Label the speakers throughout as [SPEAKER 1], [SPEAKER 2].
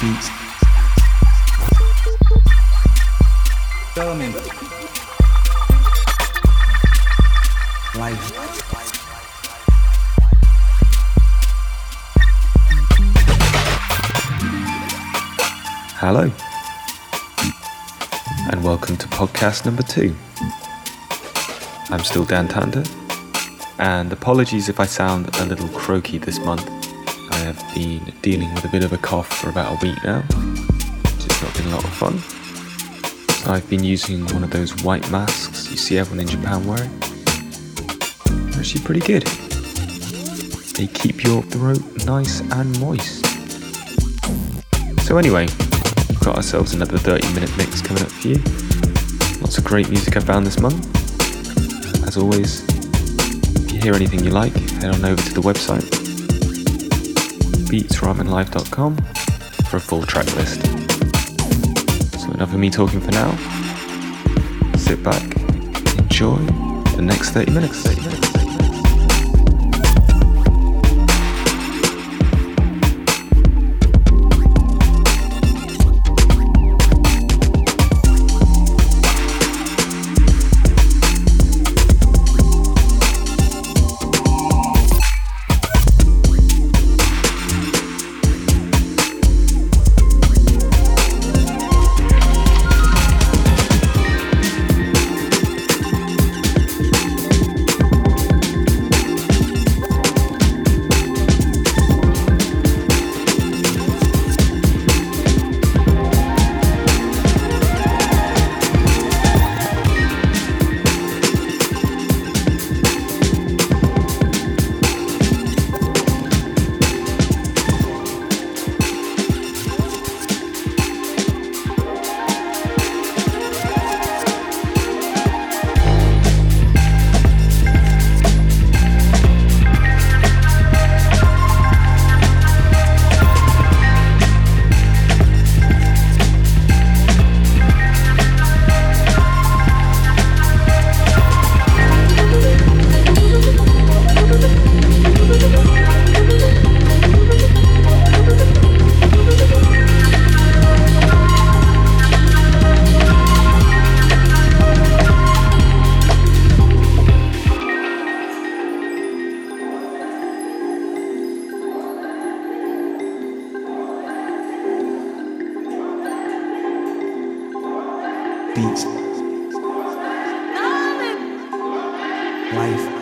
[SPEAKER 1] Beats. Tell me. Life.
[SPEAKER 2] Hello, and welcome to podcast number two. I'm still Dan Tander, and apologies if I sound a little croaky this month. Have been dealing with a bit of a cough for about a week now, has not been a lot of fun. I've been using one of those white masks you see everyone in Japan wearing. They're actually pretty good. They keep your throat nice and moist. So anyway, we've got ourselves another 30 minute mix coming up for you. Lots of great music I found this month. As always, if you hear anything you like, head on over to the website beatsramenlive.com for a full track list. So enough of me talking for now. Sit back, enjoy the next 30 minutes. 30 minutes. 30 minutes.
[SPEAKER 1] Beats. Life.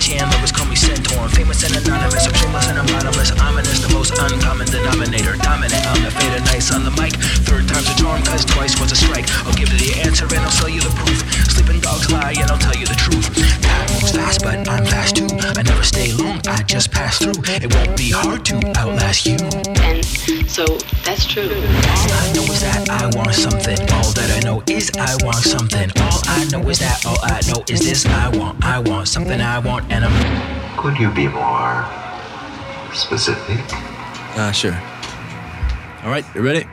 [SPEAKER 3] And lovers call me centaur. Famous and anonymous, I'm shameless and I'm bottomless. Ominous, the most uncommon denominator. Dominant, I'm the fade of nice on the mic. Third time's a charm, cause twice was a strike. I'll give you the answer and I'll sell you the proof. Sleeping dogs lie and I'll tell you the truth. Time moves fast, but I'm fast I just pass through. It won't be hard to outlast you.
[SPEAKER 4] And so that's true.
[SPEAKER 3] All I know is that I want something. All that I know is I want something. All I know is that all I know is this I want. I want something I want, and I'm.
[SPEAKER 5] Could you be more specific?
[SPEAKER 6] Ah, sure. All right, you ready?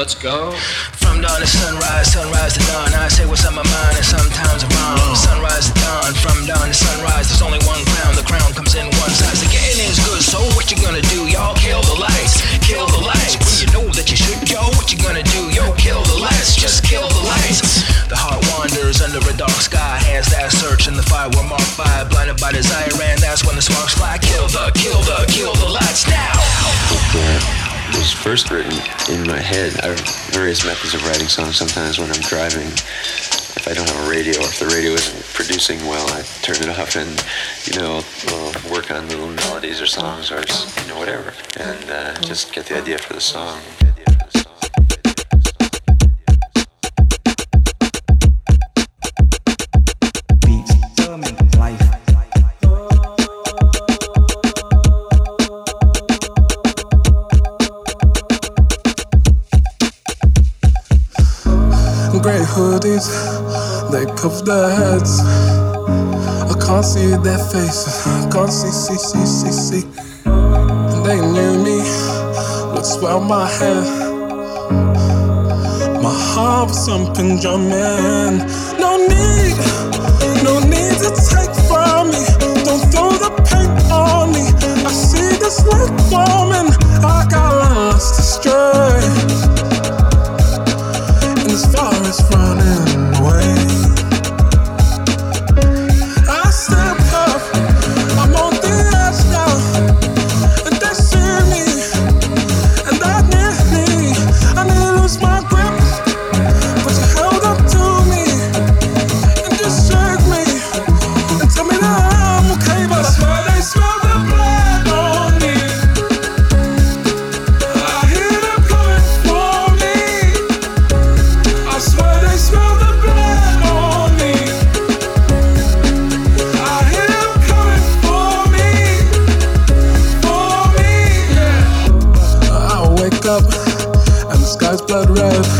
[SPEAKER 7] Let's go.
[SPEAKER 3] From dawn to sunrise, sunrise to dawn. I say what's on my mind, and sometimes I'm wrong. Sunrise to dawn, from dawn to sunrise. There's only one crown. The crown comes in one size. The getting is good, so what you gonna do, y'all? Kill the lights, kill the lights. When you know that you should, yo, what you gonna do, yo? Kill the lights, just kill the lights. The heart wanders under a dark sky. Hands that search in the fire were marked by, blinded by desire,
[SPEAKER 5] first written in my head. I have various methods of writing songs. Sometimes when I'm driving, if I don't have a radio or if the radio isn't producing well, I turn it off and, you know, will work on little melodies or songs or, you know, whatever. And uh, just get the idea for the song.
[SPEAKER 8] Gray hoodies, they cover their heads. I can't see their faces, I can't see, see, see, see, see. They knew me, would swell my head. My heart was thumping, drumming. No need, no need to take from me. Don't throw the paint on me. I see this light forming. I got lost astray. This forest running away. Sky's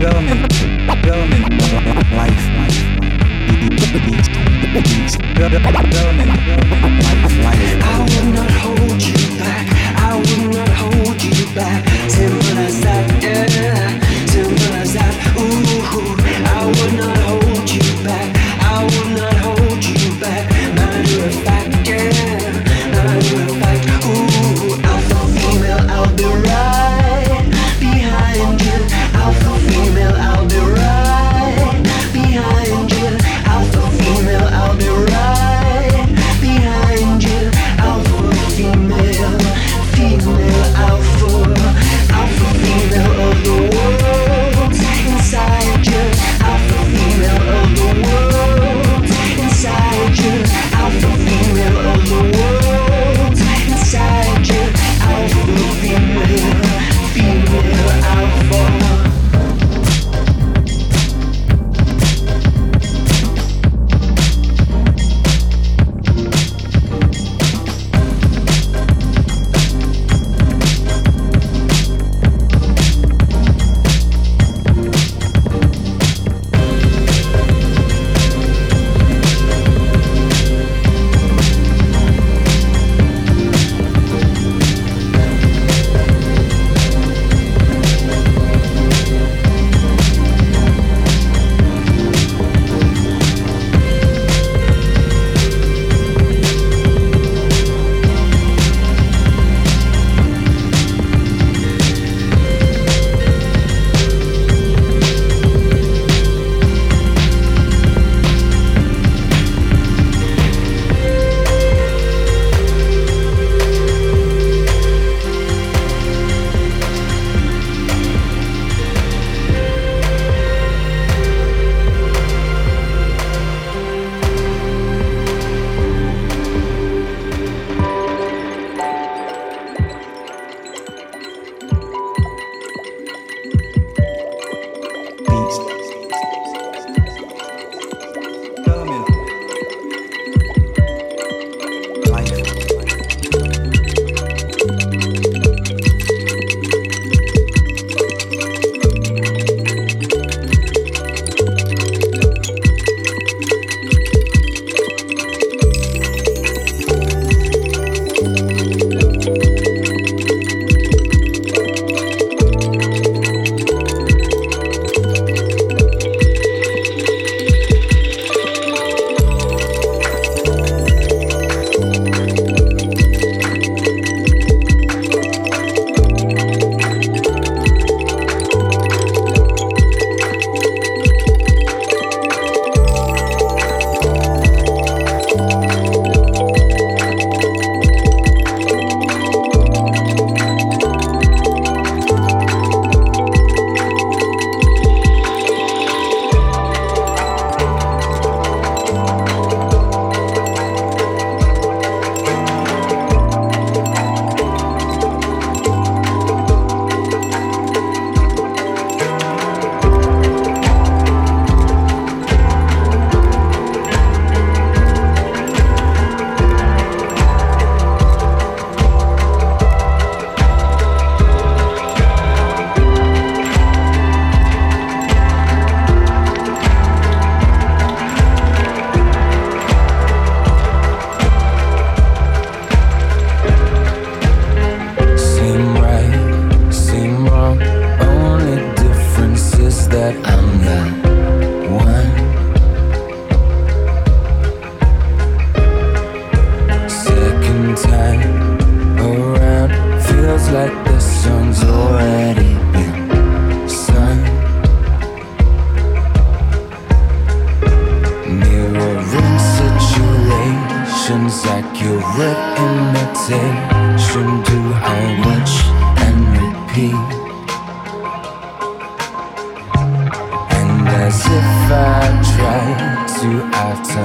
[SPEAKER 8] I would not hold you back. I would not hold you back. Yeah. Ooh. I
[SPEAKER 7] would not.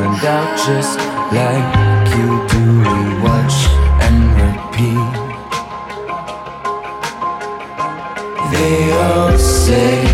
[SPEAKER 7] turned out just like you do. We watch and repeat. They all say.